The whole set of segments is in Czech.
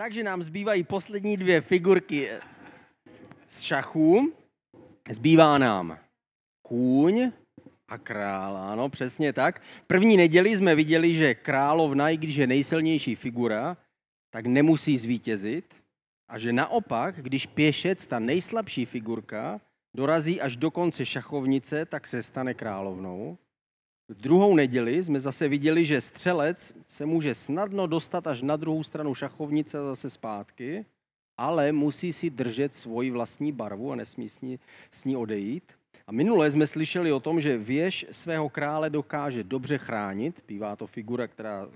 Takže nám zbývají poslední dvě figurky z šachu. Zbývá nám kůň a král, ano, přesně tak. První neděli jsme viděli, že královna, i když je nejsilnější figura, tak nemusí zvítězit. A že naopak, když pěšec, ta nejslabší figurka, dorazí až do konce šachovnice, tak se stane královnou. V druhou neděli jsme zase viděli, že střelec se může snadno dostat až na druhou stranu šachovnice a zase zpátky, ale musí si držet svoji vlastní barvu a nesmí s ní, s ní odejít. A minule jsme slyšeli o tom, že věž svého krále dokáže dobře chránit, bývá to figura, která,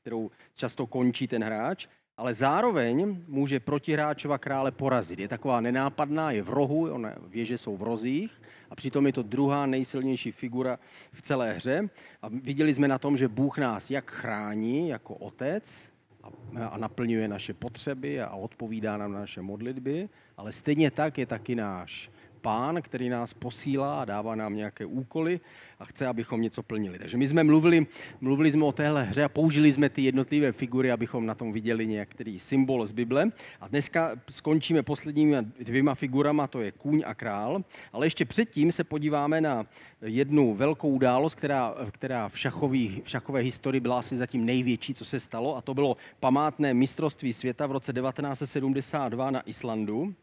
kterou často končí ten hráč, ale zároveň může protihráčova krále porazit. Je taková nenápadná, je v rohu, ona, věže jsou v rozích a přitom je to druhá nejsilnější figura v celé hře. A viděli jsme na tom, že Bůh nás jak chrání jako otec a, naplňuje naše potřeby a odpovídá nám na naše modlitby, ale stejně tak je taky náš pán, který nás posílá a dává nám nějaké úkoly a chce, abychom něco plnili. Takže my jsme mluvili, mluvili jsme o téhle hře a použili jsme ty jednotlivé figury, abychom na tom viděli některý symbol z Bible. A dneska skončíme posledními dvěma figurama, to je kůň a král. Ale ještě předtím se podíváme na jednu velkou událost, která, která v, šachový, v šachové historii byla asi zatím největší, co se stalo, a to bylo památné mistrovství světa v roce 1972 na Islandu.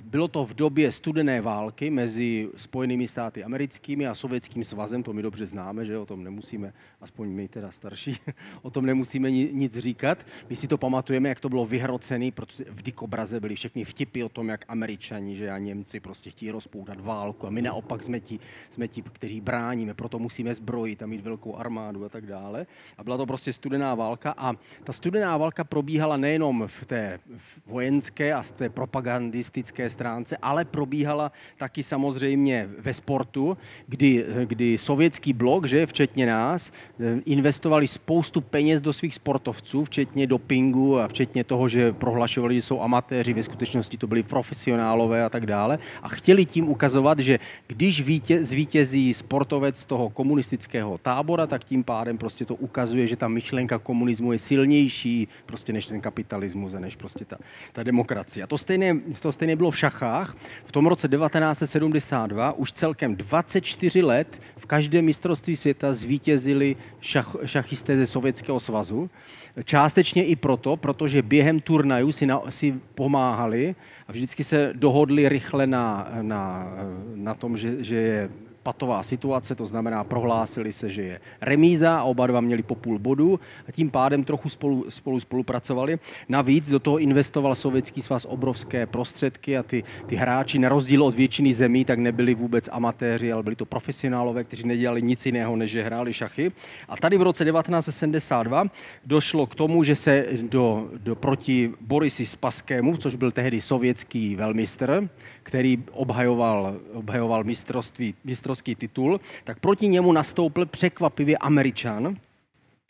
Bylo to v době studené války mezi Spojenými státy americkými a Sovětským svazem, to my dobře známe, že o tom nemusíme, aspoň my teda starší, o tom nemusíme nic říkat. My si to pamatujeme, jak to bylo vyhrocený, protože v dikobraze byly všechny vtipy o tom, jak američani, že a Němci prostě chtějí rozpoutat válku a my naopak jsme ti, jsme ti, kteří bráníme, proto musíme zbrojit a mít velkou armádu a tak dále. A byla to prostě studená válka a ta studená válka probíhala nejenom v té vojenské a z té propagandistické technické stránce, ale probíhala taky samozřejmě ve sportu, kdy, kdy sovětský blok, že včetně nás, investovali spoustu peněz do svých sportovců, včetně dopingu a včetně toho, že prohlašovali, že jsou amatéři, ve skutečnosti to byli profesionálové a tak dále. A chtěli tím ukazovat, že když vítě, zvítězí sportovec toho komunistického tábora, tak tím pádem prostě to ukazuje, že ta myšlenka komunismu je silnější prostě než ten kapitalismus a než prostě ta, ta demokracie. A to stejné, to stejné v šachách. V tom roce 1972 už celkem 24 let v každém mistrovství světa zvítězili šach, šachisté ze Sovětského svazu. Částečně i proto, protože během turnajů si, na, si pomáhali a vždycky se dohodli rychle na, na, na tom, že, že je patová situace, to znamená, prohlásili se, že je remíza a oba dva měli po půl bodu a tím pádem trochu spolu, spolu spolupracovali. Navíc do toho investoval Sovětský svaz obrovské prostředky a ty, ty hráči, na rozdíl od většiny zemí, tak nebyli vůbec amatéři, ale byli to profesionálové, kteří nedělali nic jiného, než že hráli šachy. A tady v roce 1972 došlo k tomu, že se do, do proti Borisi Spaskému, což byl tehdy sovětský velmistr, který obhajoval, obhajoval mistrovství, mistrovský titul, tak proti němu nastoupil překvapivě Američan.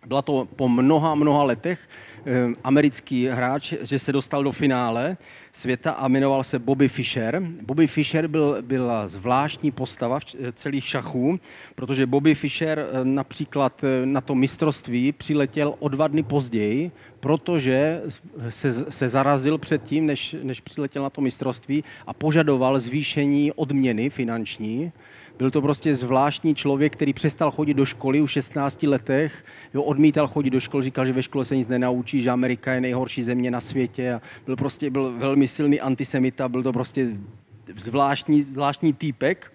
Byla to po mnoha, mnoha letech eh, americký hráč, že se dostal do finále světa a jmenoval se Bobby Fischer. Bobby Fischer byl, byla zvláštní postava v celých šachů, protože Bobby Fischer eh, například eh, na to mistrovství přiletěl o dva dny později, protože se, se zarazil předtím, než, než přiletěl na to mistrovství a požadoval zvýšení odměny finanční. Byl to prostě zvláštní člověk, který přestal chodit do školy už 16 letech, jo, odmítal chodit do školy, říkal, že ve škole se nic nenaučí, že Amerika je nejhorší země na světě. A byl prostě byl velmi silný antisemita, byl to prostě zvláštní, zvláštní týpek,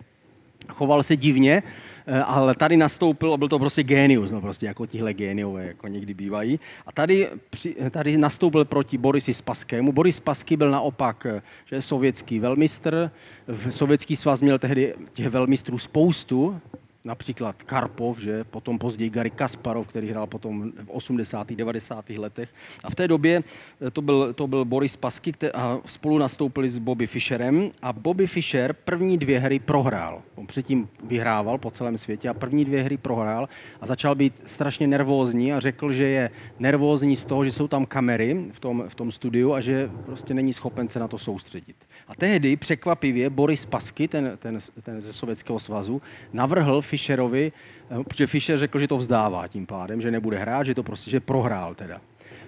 choval se divně, ale tady nastoupil a byl to prostě génius, no prostě jako tihle géniové, jako někdy bývají. A tady, tady nastoupil proti Borisi Spaskému. Boris Spasky byl naopak eh, že sovětský velmistr. Sovětský svaz měl tehdy těch velmistrů spoustu, například Karpov, že potom později Gary Kasparov, který hrál potom v 80. 90. letech. A v té době eh, to byl, to byl Boris Pasky a spolu nastoupili s Bobby Fischerem a Bobby Fischer první dvě hry prohrál. On předtím vyhrával po celém světě a první dvě hry prohrál a začal být strašně nervózní a řekl, že je nervózní z toho, že jsou tam kamery v tom, v tom studiu a že prostě není schopen se na to soustředit. A tehdy překvapivě Boris Pasky, ten, ten, ten ze Sovětského svazu, navrhl Fischerovi, eh, protože Fischer řekl, že to vzdává tím pádem, že nebude hrát, že to prostě že prohrál teda.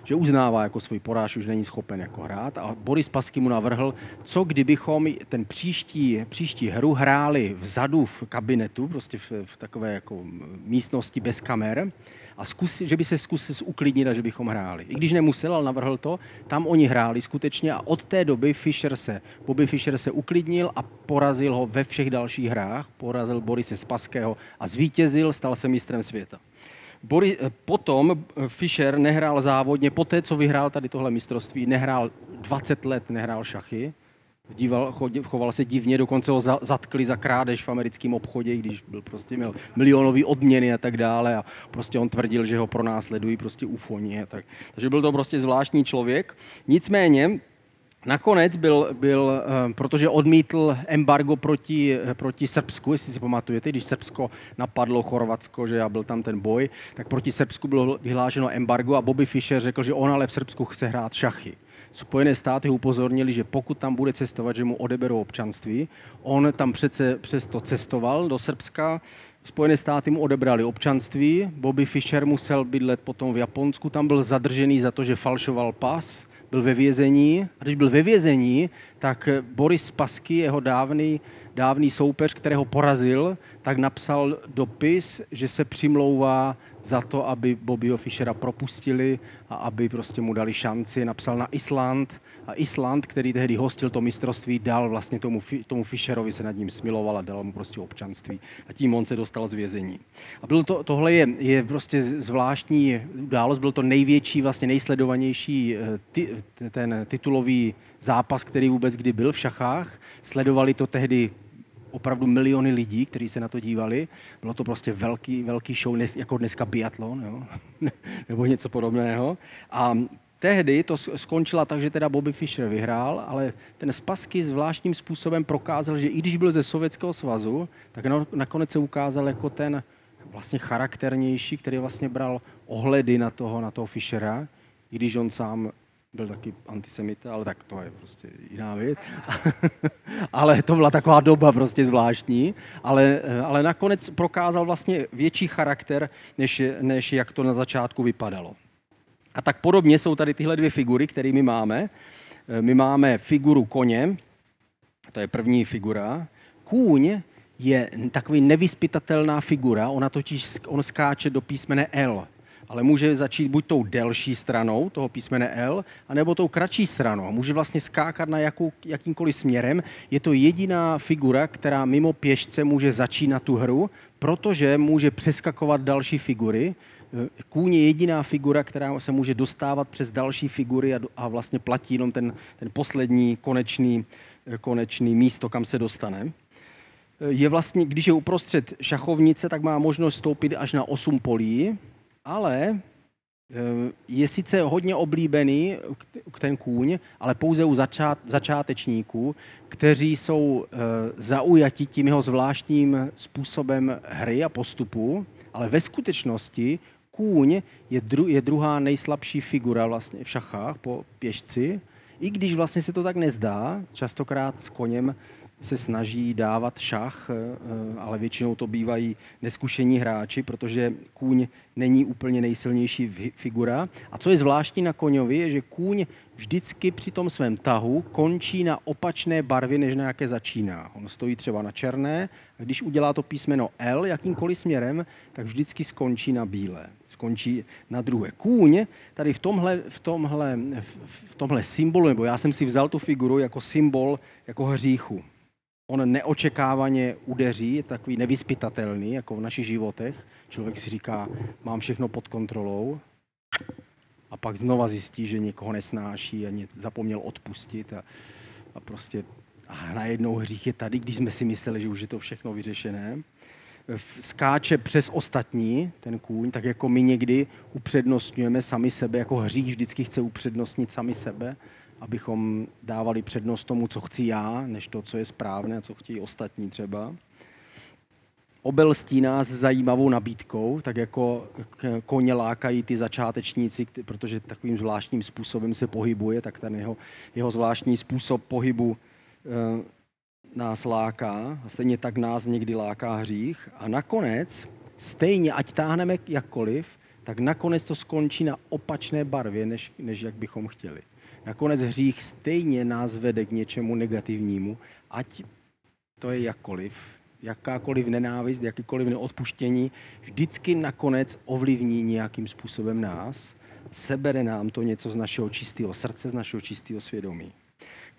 Že uznává jako svůj poráž, už není schopen jako hrát. A Boris Pasky mu navrhl, co kdybychom ten příští, příští hru hráli vzadu v kabinetu, prostě v, v takové jako místnosti bez kamer, a zkus, že by se zkusil uklidnit a že bychom hráli. I když nemusel, ale navrhl to, tam oni hráli skutečně a od té doby Fischer se, Bobby Fischer se uklidnil a porazil ho ve všech dalších hrách, porazil Borise Spaského a zvítězil, stal se mistrem světa. Boris, potom Fischer nehrál závodně, po té, co vyhrál tady tohle mistrovství, nehrál 20 let, nehrál šachy, díval, chodil, choval se divně, dokonce ho zatkli za krádež v americkém obchodě, když byl prostě měl milionový odměny a tak dále a prostě on tvrdil, že ho pronásledují prostě ufoni a tak. Takže byl to prostě zvláštní člověk. Nicméně Nakonec byl, byl, eh, protože odmítl embargo proti, eh, proti Srbsku, jestli si pamatujete, když Srbsko napadlo Chorvatsko, že byl tam ten boj, tak proti Srbsku bylo vyhlášeno embargo a Bobby Fischer řekl, že on ale v Srbsku chce hrát šachy. Spojené státy upozornili, že pokud tam bude cestovat, že mu odeberou občanství. On tam přece přesto cestoval do Srbska, Spojené státy mu odebrali občanství, Bobby Fischer musel bydlet potom v Japonsku, tam byl zadržený za to, že falšoval pas, byl ve vězení. A když byl ve vězení, tak Boris Pasky, jeho dávný, dávný soupeř, kterého porazil, tak napsal dopis, že se přimlouvá za to, aby Bobbyho Fischera propustili a aby prostě mu dali šanci. Napsal na Island a Island, který tehdy hostil to mistrovství, dal vlastně tomu, tomu Fischerovi, se nad ním smiloval a dal mu prostě občanství. A tím on se dostal z vězení. A bylo to, tohle je, je prostě zvláštní událost, byl to největší, vlastně nejsledovanější eh, ty, ten titulový zápas, který vůbec kdy byl v šachách. Sledovali to tehdy opravdu miliony lidí, kteří se na to dívali. Bylo to prostě velký, velký show, jako dneska biatlon, jo? nebo něco podobného. A tehdy to skončila tak, že teda Bobby Fischer vyhrál, ale ten Spasky zvláštním způsobem prokázal, že i když byl ze Sovětského svazu, tak nakonec se ukázal jako ten vlastně charakternější, který vlastně bral ohledy na toho, na toho Fischera, i když on sám byl taky antisemita, ale tak to je prostě jiná věc. ale to byla taková doba prostě zvláštní, ale, ale nakonec prokázal vlastně větší charakter, než, než jak to na začátku vypadalo. A tak podobně jsou tady tyhle dvě figury, které my máme. My máme figuru koně, to je první figura. Kůň je takový nevyspytatelná figura, ona totiž on skáče do písmene L ale může začít buď tou delší stranou toho písmene L, anebo tou kratší stranou. Může vlastně skákat na jakou, jakýmkoliv směrem. Je to jediná figura, která mimo pěšce může začínat tu hru, protože může přeskakovat další figury. Kůň je jediná figura, která se může dostávat přes další figury a, a vlastně platí jenom ten, ten poslední konečný, konečný místo, kam se dostane je vlastně, když je uprostřed šachovnice, tak má možnost stoupit až na 8 polí ale eh, je sice hodně oblíbený ten kůň, ale pouze u začát, začátečníků, kteří jsou eh, zaujati tím jeho zvláštním způsobem hry a postupu, ale ve skutečnosti kůň je, dru, je druhá nejslabší figura vlastně v šachách po pěšci, i když vlastně se to tak nezdá, častokrát s koněm se snaží dávat šach, eh, ale většinou to bývají neskušení hráči, protože kůň není úplně nejsilnější figura. A co je zvláštní na koňovi, je, že kůň vždycky při tom svém tahu končí na opačné barvě, než na jaké začíná. On stojí třeba na černé a když udělá to písmeno L jakýmkoliv směrem, tak vždycky skončí na bílé. Skončí na druhé. Kůň tady v tomhle, v tomhle, v tomhle symbolu, nebo já jsem si vzal tu figuru jako symbol jako hříchu on neočekávaně udeří, je takový nevyspytatelný, jako v našich životech. Člověk si říká, mám všechno pod kontrolou a pak znova zjistí, že někoho nesnáší a zapomněl odpustit a, a prostě a najednou hřích je tady, když jsme si mysleli, že už je to všechno vyřešené. Skáče přes ostatní, ten kůň, tak jako my někdy upřednostňujeme sami sebe, jako hřích vždycky chce upřednostnit sami sebe abychom dávali přednost tomu, co chci já, než to, co je správné a co chtějí ostatní třeba. Obelstí nás zajímavou nabídkou, tak jako koně lákají ty začátečníci, protože takovým zvláštním způsobem se pohybuje, tak ten jeho, jeho zvláštní způsob pohybu e, nás láká a stejně tak nás někdy láká hřích. A nakonec, stejně, ať táhneme jakkoliv, tak nakonec to skončí na opačné barvě, než, než jak bychom chtěli. Nakonec hřích stejně nás vede k něčemu negativnímu, ať to je jakkoliv, jakákoliv nenávist, jakýkoliv neodpuštění, vždycky nakonec ovlivní nějakým způsobem nás, sebere nám to něco z našeho čistého srdce, z našeho čistého svědomí.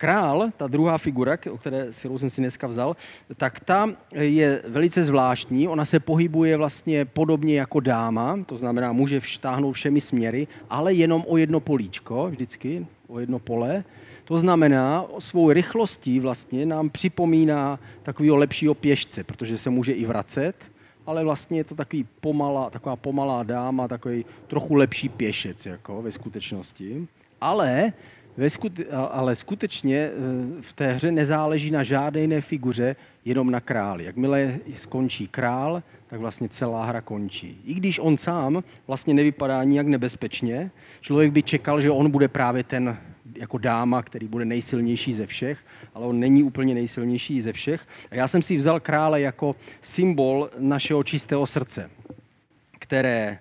Král, ta druhá figura, o které si jsem si dneska vzal, tak ta je velice zvláštní. Ona se pohybuje vlastně podobně jako dáma, to znamená, může vštáhnout všemi směry, ale jenom o jedno políčko, vždycky o jedno pole. To znamená, svou rychlostí vlastně nám připomíná takového lepšího pěšce, protože se může i vracet, ale vlastně je to takový pomalá, taková pomalá dáma, takový trochu lepší pěšec jako ve skutečnosti. Ale skute, ale skutečně e, v té hře nezáleží na žádné jiné figuře, jenom na králi. Jakmile skončí král, tak vlastně celá hra končí. I když on sám vlastně nevypadá nijak nebezpečně, člověk by čekal, že on bude právě ten jako dáma, který bude nejsilnější ze všech, ale on není úplně nejsilnější ze všech. A já jsem si vzal krále jako symbol našeho čistého srdce, které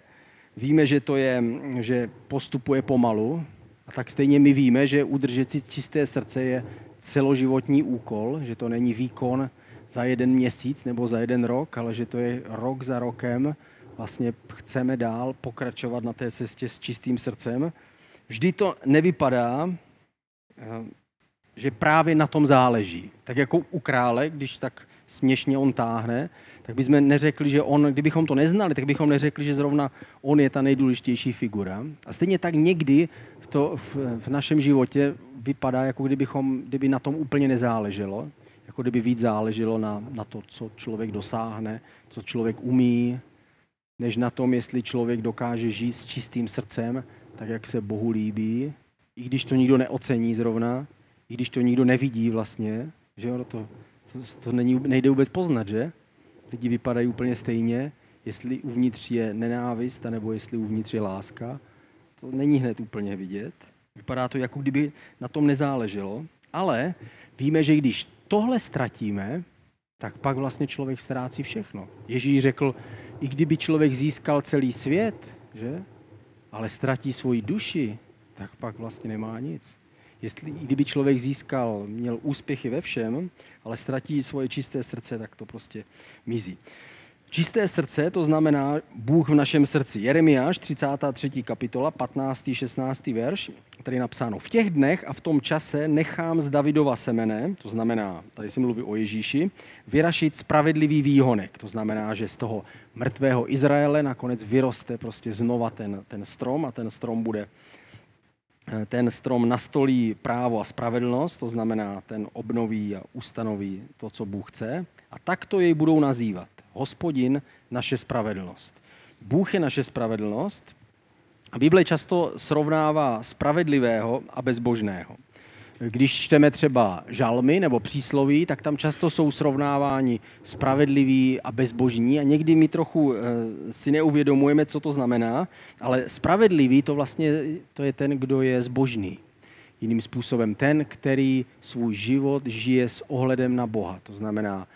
víme, že to je, že postupuje pomalu, a tak stejně my víme, že udržet si čisté srdce je celoživotní úkol, že to není výkon za jeden měsíc nebo za jeden rok, ale že to je rok za rokem. Vlastně chceme dál pokračovat na té cestě s čistým srdcem. Vždy to nevypadá, eh, že právě na tom záleží. Tak jako u krále, když tak směšně on táhne, tak bychom neřekli, že on, kdybychom to neznali, tak bychom neřekli, že zrovna on je ta nejdůležitější figura. A stejně tak někdy v, to, v, v našem životě vypadá, jako kdybychom, kdyby na tom úplně nezáleželo, jako kdyby víc záleželo na, na to, co člověk dosáhne, co člověk umí, než na tom, jestli člověk dokáže žít s čistým srdcem, tak jak se Bohu líbí, i když to nikdo neocení zrovna, i když to nikdo nevidí vlastně, že ono to, to, to není, nejde vůbec poznat, že? Lidi vypadají úplně stejně, jestli uvnitř je nenávist, nebo jestli uvnitř je láska. To není hned úplně vidět. Vypadá to, jako kdyby na tom nezáleželo, ale víme, že když tohle ztratíme, tak pak vlastně člověk ztrácí všechno. Ježíš řekl, i kdyby člověk získal celý svět, že? ale ztratí svoji duši, tak pak vlastně nemá nic. Jestli, kdyby člověk získal, měl úspěchy ve všem, ale ztratí svoje čisté srdce, tak to prostě mizí. Čisté srdce, to znamená Bůh v našem srdci. Jeremiáš, 33. kapitola, 15. 16. verš, tady je napsáno. V těch dnech a v tom čase nechám z Davidova semene, to znamená, tady si mluví o Ježíši, vyrašit spravedlivý výhonek. To znamená, že z toho mrtvého Izraele nakonec vyroste prostě znova ten, ten strom a ten strom bude ten strom nastolí právo a spravedlnost, to znamená, ten obnoví a ustanoví to, co Bůh chce. A tak to jej budou nazývat. Hospodin, naše spravedlnost. Bůh je naše spravedlnost. A Bible často srovnává spravedlivého a bezbožného. Když čteme třeba žalmy nebo přísloví, tak tam často jsou srovnáváni spravedliví a bezbožní a někdy my trochu eh, si neuvědomujeme, co to znamená, ale spravedlivý to vlastně to je ten, kdo je zbožný. Jiným způsobem ten, který svůj život žije s ohledem na Boha. To znamená,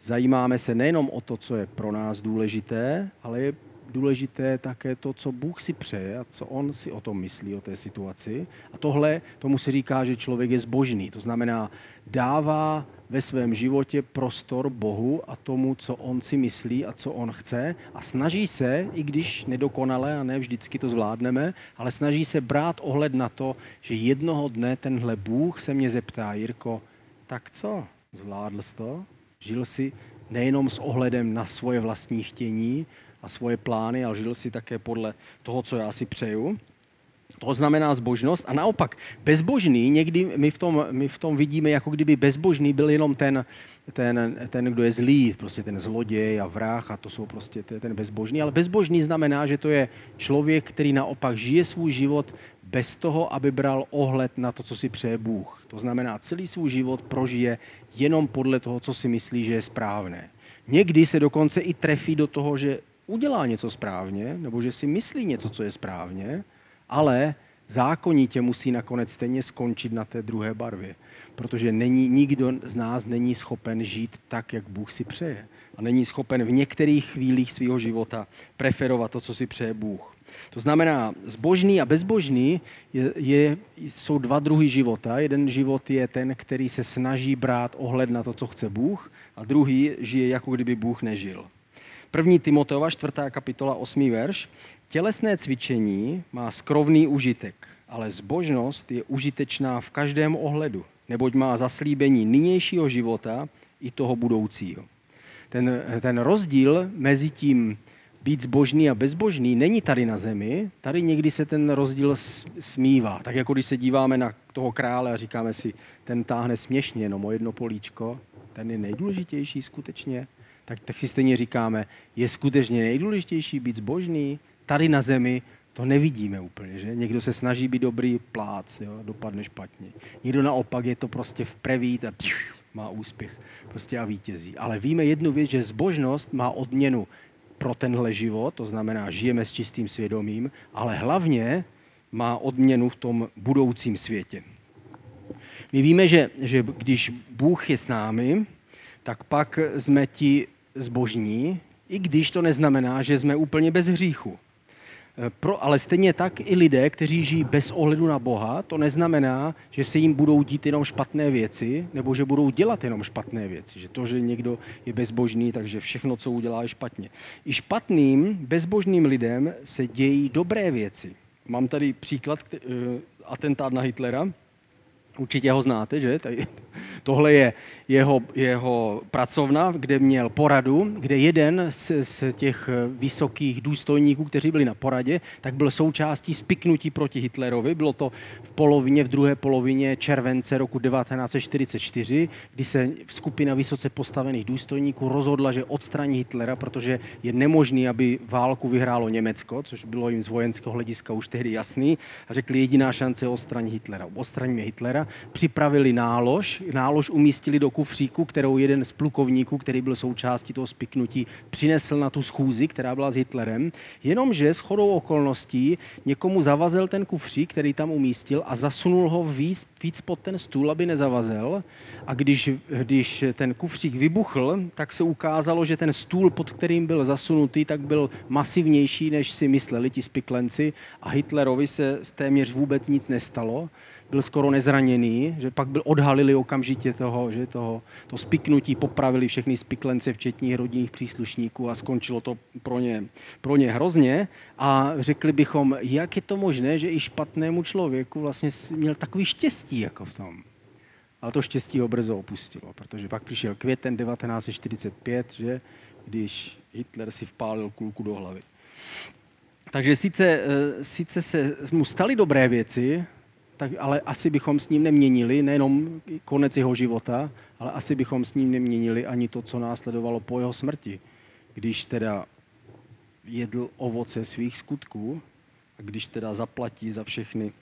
zajímáme se nejenom o to, co je pro nás důležité, ale je důležité také to, co Bůh si přeje a co on si o tom myslí, o té situaci. A tohle, tomu se říká, že člověk je zbožný. To znamená, dává ve svém životě prostor Bohu a tomu, co on si myslí a co on chce a snaží se, i když nedokonale a ne vždycky to zvládneme, ale snaží se brát ohled na to, že jednoho dne tenhle Bůh se mě zeptá, Jirko, tak co, zvládl jsi to? Žil si nejenom s ohledem na svoje vlastní chtění, a svoje plány, ale žil si také podle toho, co já si přeju. To znamená zbožnost. A naopak, bezbožný, někdy my v tom, my v tom vidíme, jako kdyby bezbožný byl jenom ten, ten, ten, kdo je zlý, prostě ten zloděj a vrah a to jsou prostě ten bezbožný. Ale bezbožný znamená, že to je člověk, který naopak žije svůj život bez toho, aby bral ohled na to, co si přeje Bůh. To znamená, celý svůj život prožije jenom podle toho, co si myslí, že je správné. Někdy se dokonce i trefí do toho, že udělá něco správně, nebo že si myslí něco, co je správně, ale zákonitě musí nakonec stejně skončit na té druhé barvě. Protože není, nikdo z nás není schopen žít tak, jak Bůh si přeje. A není schopen v některých chvílích svého života preferovat to, co si přeje Bůh. To znamená, zbožný a bezbožný je, je, jsou dva druhy života. Jeden život je ten, který se snaží brát ohled na to, co chce Bůh, a druhý žije, jako kdyby Bůh nežil. První Timoteova, čtvrtá kapitola, osmý verš. Tělesné cvičení má skrovný užitek, ale zbožnost je užitečná v každém ohledu, neboť má zaslíbení nynějšího života i toho budoucího. Ten, ten rozdíl mezi tím být zbožný a bezbožný není tady na zemi, tady někdy se ten rozdíl smívá. Tak jako když se díváme na toho krále a říkáme si, ten táhne směšně jenom o jedno políčko, ten je nejdůležitější skutečně, tak, tak si stejně říkáme, je skutečně nejdůležitější být zbožný, tady na zemi to nevidíme úplně, že? Někdo se snaží být dobrý plác, jo? dopadne špatně. Někdo naopak je to prostě vprevít a pš, má úspěch prostě a vítězí. Ale víme jednu věc, že zbožnost má odměnu pro tenhle život, to znamená, žijeme s čistým svědomím, ale hlavně má odměnu v tom budoucím světě. My víme, že, že když Bůh je s námi, tak pak jsme ti zbožní, i když to neznamená, že jsme úplně bez hříchu. Eh, pro, ale stejně tak i lidé, kteří žijí bez ohledu na Boha, to neznamená, že se jim budou dít jenom špatné věci, nebo že budou dělat jenom špatné věci. Že to, že někdo je bezbožný, takže všechno, co udělá, je špatně. I špatným, bezbožným lidem se dějí dobré věci. Mám tady příklad, uh, atentát na Hitlera. Určitě ho znáte, že? Tady, tohle je jeho, jeho pracovna, kde měl poradu, kde jeden z, z těch vysokých důstojníků, kteří byli na poradě, tak byl součástí spiknutí proti Hitlerovi. Bylo to v polovině, v druhé polovině července roku 1944, kdy se skupina vysoce postavených důstojníků rozhodla, že odstraní Hitlera, protože je nemožný, aby válku vyhrálo Německo, což bylo jim z vojenského hlediska už tehdy jasný. A řekli, jediná šance je odstranit Hitlera. Odstraníme Hitlera. Připravili nálož, nálož umístili do kufříku, kterou jeden z plukovníků, který byl součástí toho spiknutí, přinesl na tu schůzi, která byla s Hitlerem, jenomže s chodou okolností někomu zavazil ten kufřík, který tam umístil a zasunul ho víc, víc pod ten stůl, aby nezavazel. A když, když ten kufřík vybuchl, tak se ukázalo, že ten stůl, pod kterým byl zasunutý, tak byl masivnější, než si mysleli ti spiklenci. A Hitlerovi se téměř vůbec nic nestalo byl skoro nezraněný, že pak byl odhalili okamžitě toho, že toho, to spiknutí, popravili všechny spiklence, včetně rodinných příslušníků a skončilo to pro ně, pro ně hrozně. A řekli bychom, jak je to možné, že i špatnému člověku vlastně měl takový štěstí jako v tom. Ale to štěstí ho brzo opustilo, protože pak přišel květen 1945, že, když Hitler si vpálil kulku do hlavy. Takže sice, eh, sice se mu staly dobré věci, tak ale asi bychom s ním neměnili nejenom konec jeho života, ale asi bychom s ním neměnili ani to, co následovalo po jeho smrti. Když teda jedl ovoce svých skutků a když teda zaplatí za všechny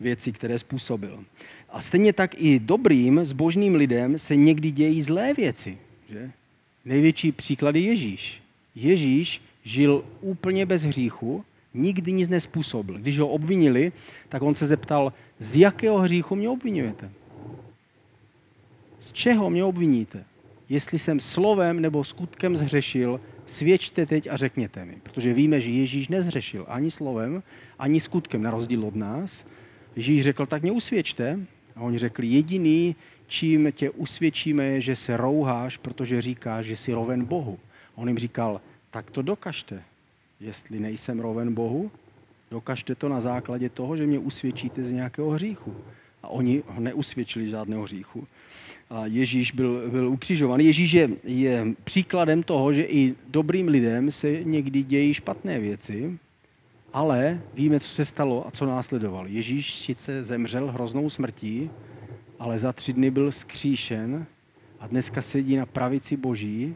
věci, které způsobil. A stejně tak i dobrým, zbožným lidem se někdy dějí zlé věci. Že? Největší příklad je Ježíš. Ježíš žil úplně bez hříchu, nikdy nic nespůsobil. Když ho obvinili, tak on se zeptal, z jakého hříchu mě obvinujete? Z čeho mě obviníte? Jestli jsem slovem nebo skutkem zhřešil, svědčte teď a řekněte mi. Protože víme, že Ježíš nezřešil ani slovem, ani skutkem, na rozdíl od nás. Ježíš řekl, tak mě usvědčte. A oni řekli, jediný, čím tě usvědčíme, je, že se rouháš, protože říkáš, že jsi roven Bohu. A on jim říkal, tak to dokažte. Jestli nejsem roven Bohu, Dokažte to na základě toho, že mě usvědčíte z nějakého hříchu. A oni ho neusvědčili žádného hříchu. A Ježíš byl, byl ukřižovaný. Ježíš je, je příkladem toho, že i dobrým lidem se někdy dějí špatné věci, ale víme, co se stalo a co následovalo. Ježíš sice zemřel hroznou smrtí, ale za tři dny byl skříšen a dneska sedí na pravici Boží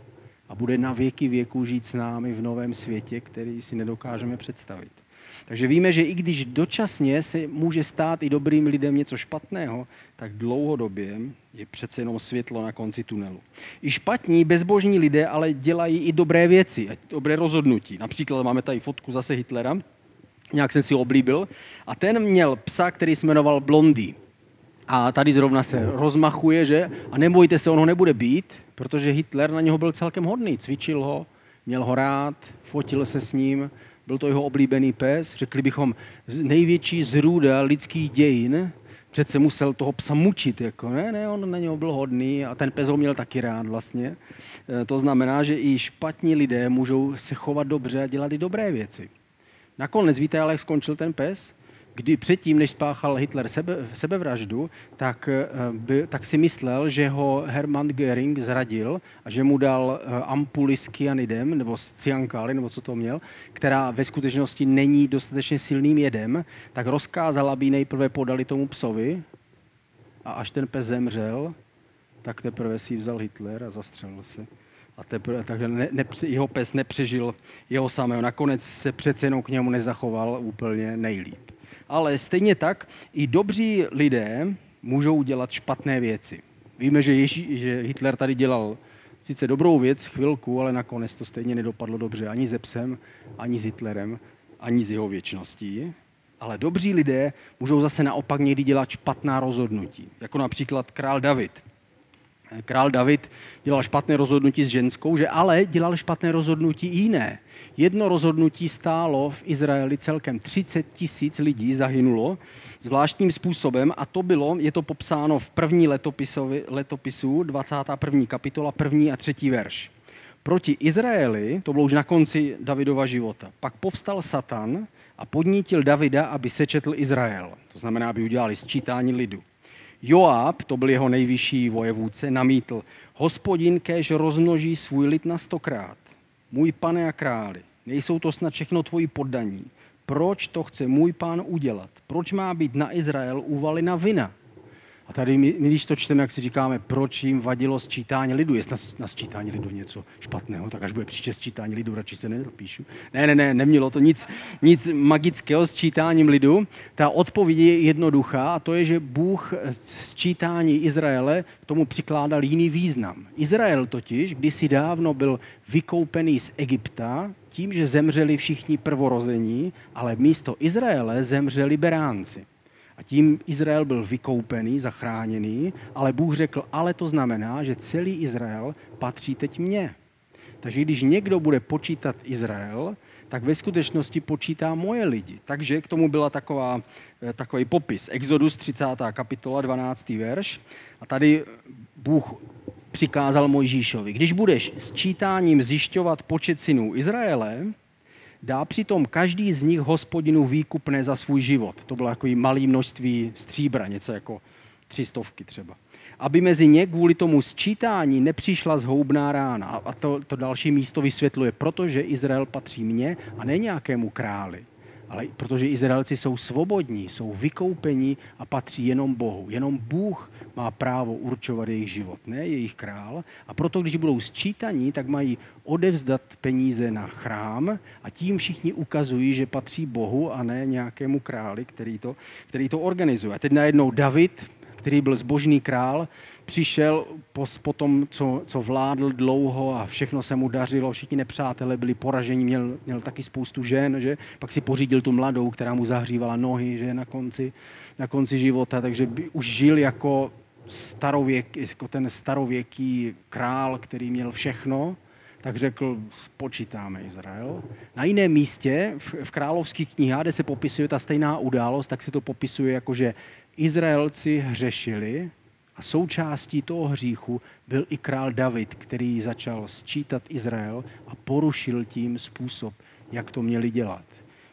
a bude na věky věků žít s námi v novém světě, který si nedokážeme představit. Takže víme, že i když dočasně se může stát i dobrým lidem něco špatného, tak dlouhodobě je přece jenom světlo na konci tunelu. I špatní, bezbožní lidé ale dělají i dobré věci, dobré rozhodnutí. Například máme tady fotku zase Hitlera, nějak jsem si oblíbil, a ten měl psa, který se jmenoval Blondý. A tady zrovna se rozmachuje, že? A nebojte se, on ho nebude být, protože Hitler na něho byl celkem hodný. Cvičil ho, měl ho rád, fotil se s ním, byl to jeho oblíbený pes, řekli bychom největší zrůda lidských dějin, přece musel toho psa mučit, jako ne, ne, on na něho byl hodný a ten pes ho měl taky rád vlastně. E, to znamená, že i špatní lidé můžou se chovat dobře a dělat i dobré věci. Nakonec víte ale, jak skončil ten pes? Kdy předtím, než spáchal Hitler sebe, sebevraždu, tak, eh, by, tak si myslel, že ho Hermann Göring zradil a že mu dal eh, ampuly s kyanidem, nebo s cyankály, nebo co to měl, která ve skutečnosti není dostatečně silným jedem, tak rozkázal, aby nejprve podali tomu psovi a až ten pes zemřel, tak teprve si vzal Hitler a zastřelil se. A teprve, takže ne, ne, jeho pes nepřežil jeho samého. Nakonec se přece jenom k němu nezachoval úplně nejlíp ale stejně tak i dobří lidé můžou dělat špatné věci. Víme, že, Ježí, že Hitler tady dělal sice dobrou věc chvilku, ale nakonec to stejně nedopadlo dobře ani se psem, ani s Hitlerem, ani s jeho věčností. Ale dobří lidé můžou zase naopak někdy dělat špatná rozhodnutí. Jako například král David. Král David dělal špatné rozhodnutí s ženskou, že ale dělal špatné rozhodnutí jiné. Jedno rozhodnutí stálo v Izraeli celkem 30 tisíc lidí zahynulo zvláštním způsobem a to bylo, je to popsáno v první letopisu, 21. kapitola, první a třetí verš. Proti Izraeli, to bylo už na konci Davidova života, pak povstal Satan a podnítil Davida, aby sečetl Izrael. To znamená, aby udělali sčítání lidu. Joab, to byl jeho nejvyšší vojevůdce, namítl, hospodin kež rozmnoží svůj lid na stokrát můj pane a králi, nejsou to snad všechno tvoji poddaní. Proč to chce můj pán udělat? Proč má být na Izrael uvalena vina? A tady my, my když to čteme, jak si říkáme, proč jim vadilo sčítání lidu, jestli na, na sčítání lidu něco špatného, tak až bude příště sčítání lidu, radši se nepíšu. Ne, ne, ne, nemělo to nic, nic magického s čítáním lidu. Ta odpověď je jednoduchá a to je, že Bůh sčítání Izraele tomu přikládal jiný význam. Izrael totiž kdysi dávno byl vykoupený z Egypta tím, že zemřeli všichni prvorození, ale místo Izraele zemřeli beránci. A tím Izrael byl vykoupený, zachráněný, ale Bůh řekl, ale to znamená, že celý Izrael patří teď mně. Takže když někdo bude počítat Izrael, tak ve skutečnosti počítá moje lidi. Takže k tomu byla taková, eh, takový popis. Exodus 30. kapitola 12. verš. A tady Bůh přikázal Mojžíšovi, když budeš s čítáním zjišťovat počet synů Izraele, dá přitom každý z nich hospodinu výkupné za svůj život. To bylo jako malé množství stříbra, něco jako tři stovky třeba. Aby mezi ně kvůli tomu sčítání nepřišla zhoubná rána. A to, to další místo vysvětluje, protože Izrael patří mně a ne nějakému králi ale protože Izraelci jsou svobodní, jsou vykoupení a patří jenom Bohu. Jenom Bůh má právo určovat jejich život, ne jejich král. A proto, když budou sčítaní, tak mají odevzdat peníze na chrám a tím všichni ukazují, že patří Bohu a ne nějakému králi, který to, který to organizuje. A teď najednou David, který byl zbožný král, přišel po, po tom, co, co vládl dlouho a všechno se mu dařilo, všichni nepřátelé byli poraženi, měl, měl taky spoustu žen, že? pak si pořídil tu mladou, která mu zahřívala nohy že? Na, konci, na konci života, takže by už žil jako, starověk, jako ten starověký král, který měl všechno, tak řekl, spočítáme Izrael. Na jiném místě, v, v královských knihách, kde se popisuje ta stejná událost, tak se to popisuje jako, že Izraelci hřešili a součástí toho hříchu byl i král David, který začal sčítat Izrael a porušil tím způsob, jak to měli dělat.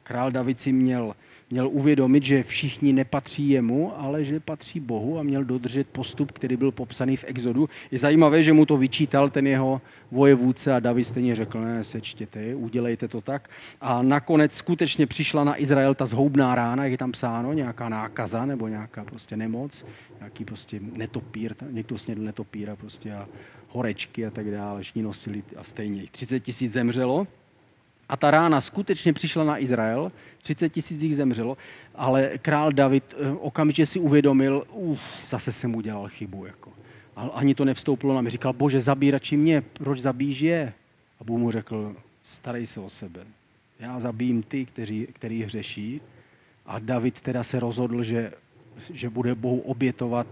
Král David si měl měl uvědomit, že všichni nepatří jemu, ale že patří Bohu a měl dodržet postup, který byl popsaný v Exodu. Je zajímavé, že mu to vyčítal ten jeho vojevůdce a David stejně řekl, ne, sečtěte, udělejte to tak. A nakonec skutečně přišla na Izrael ta zhoubná rána, jak je tam psáno, nějaká nákaza nebo nějaká prostě nemoc, nějaký prostě netopír, někdo snědl netopíra prostě a horečky a tak dále, všichni nosili a stejně 30 tisíc zemřelo. A ta rána skutečně přišla na Izrael, 30 tisíc jich zemřelo, ale král David eh, okamžitě si uvědomil, uf, zase jsem udělal chybu. Jako. A ani to nevstoupilo na mě. Říkal, bože, zabij radši mě, proč zabíjíš je? A Bůh mu řekl, starej se o sebe. Já zabijím ty, kteří, který hřeší. A David teda se rozhodl, že, že bude Bohu obětovat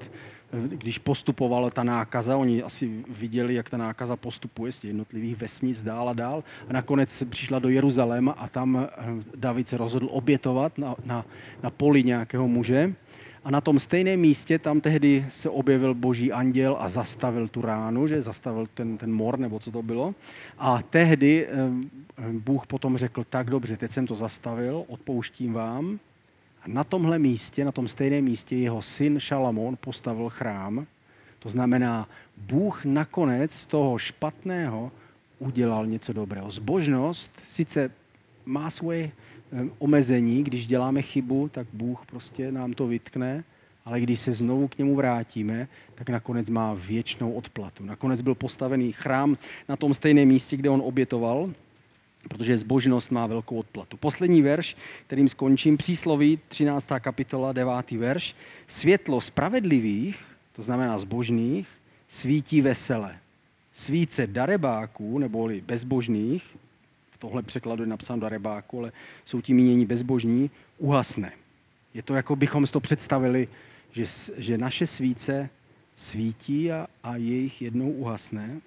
když postupovala ta nákaza, oni asi viděli, jak ta nákaza postupuje z těch jednotlivých vesnic dál a dál. A nakonec přišla do Jeruzaléma a tam eh, David se rozhodl obětovat na, na, na poli nějakého muže. A na tom stejném místě tam tehdy se objevil boží anděl a zastavil tu ránu, že zastavil ten, ten mor, nebo co to bylo. A tehdy eh, Bůh potom řekl, tak dobře, teď jsem to zastavil, odpouštím vám, na tomhle místě, na tom stejném místě, jeho syn Šalamón postavil chrám. To znamená, Bůh nakonec z toho špatného udělal něco dobrého. Zbožnost sice má svoje eh, omezení, když děláme chybu, tak Bůh prostě nám to vytkne, ale když se znovu k němu vrátíme, tak nakonec má věčnou odplatu. Nakonec byl postavený chrám na tom stejném místě, kde on obětoval, protože zbožnost má velkou odplatu. Poslední verš, kterým skončím, přísloví 13. kapitola, 9. verš. Světlo spravedlivých, to znamená zbožných, svítí vesele. Svíce darebáků, neboli bezbožných, v tohle překladu je napsáno darebáku, ale jsou tím mínění bezbožní, uhasne. Je to, jako bychom si to představili, že, že naše svíce svítí a, a jejich jednou uhasne.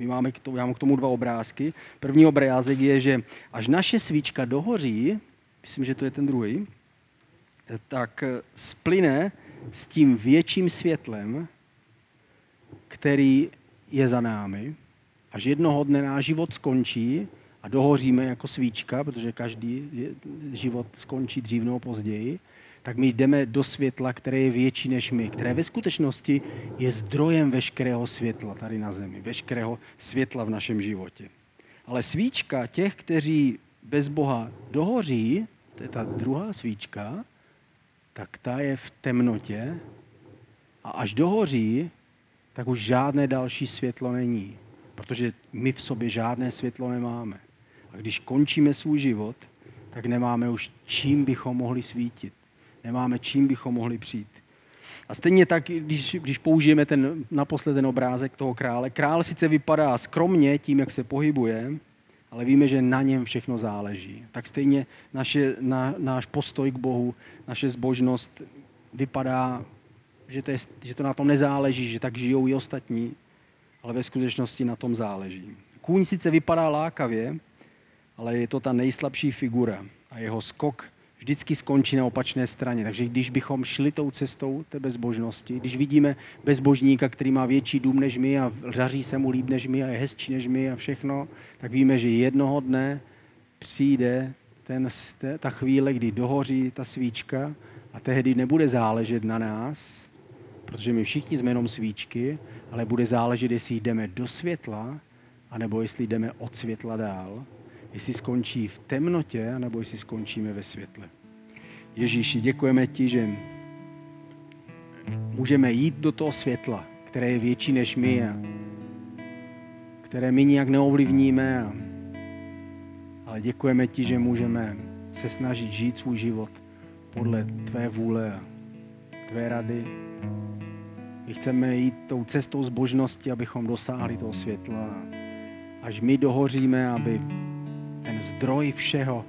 My máme k tomu, já mám k tomu dva obrázky. První obrázek je, že až naše svíčka dohoří, myslím, že to je ten druhý, tak splyne s tím větším světlem, který je za námi. Až jednoho dne náš život skončí a dohoříme jako svíčka, protože každý život skončí dřív nebo později, tak my jdeme do světla, které je větší než my, které ve skutečnosti je zdrojem veškerého světla tady na zemi, veškerého světla v našem životě. Ale svíčka těch, kteří bez Boha dohoří, to je ta druhá svíčka, tak ta je v temnotě a až dohoří, tak už žádné další světlo není, protože my v sobě žádné světlo nemáme. A když končíme svůj život, tak nemáme už čím bychom mohli svítit nemáme čím bychom mohli přijít. A stejně tak, když, když použijeme ten, naposled ten obrázek toho krále, král sice vypadá skromně tím, jak se pohybuje, ale víme, že na něm všechno záleží. Tak stejně naše, na, náš postoj k Bohu, naše zbožnost vypadá, že to, je, že to na tom nezáleží, že tak žijou i ostatní, ale ve skutečnosti na tom záleží. Kůň sice vypadá lákavě, ale je to ta nejslabší figura a jeho skok vždycky skončí na opačné straně. Takže když bychom šli tou cestou té bezbožnosti, když vidíme bezbožníka, který má větší dům než my a řaří se mu líp než my a je hezčí než my a všechno, tak víme, že jednoho dne přijde ten, ta chvíle, kdy dohoří ta svíčka a tehdy nebude záležet na nás, protože my všichni jsme jenom svíčky, ale bude záležet, jestli jdeme do světla, anebo jestli jdeme od světla dál jestli skončí v temnotě, nebo jestli skončíme ve světle. Ježíši, děkujeme ti, že můžeme jít do toho světla, které je větší než my a které my nijak neovlivníme. A, ale děkujeme ti, že můžeme se snažit žít svůj život podle tvé vůle a tvé rady. My chceme jít tou cestou zbožnosti, abychom dosáhli toho světla. Až my dohoříme, aby ten zdroj všeho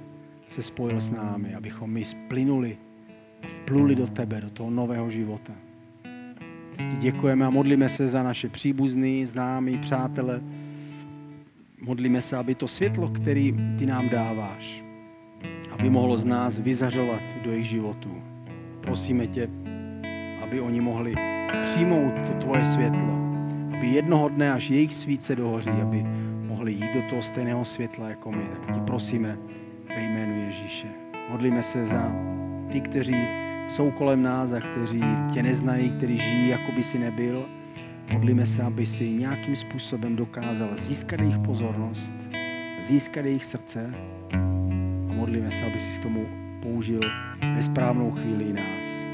se spojil s námi, abychom my splynuli a vpluli do tebe, do toho nového života. Ti děkujeme a modlíme se za naše příbuzný, známí, přátele. Modlíme se, aby to světlo, který ty nám dáváš, aby mohlo z nás vyzařovat do jejich životů. Prosíme tě, aby oni mohli přijmout to tvoje světlo, aby jednoho dne, až jejich svíce dohoří, aby mohli jít do toho stejného světla jako my. Tak ti prosíme ve jménu Ježíše. Modlíme se za ty, kteří jsou kolem nás a kteří tě neznají, kteří žijí, jako by si nebyl. Modlíme se, aby si nějakým způsobem dokázal získat jejich pozornost, získat jejich srdce a modlíme se, aby si k tomu použil ve správnou chvíli nás.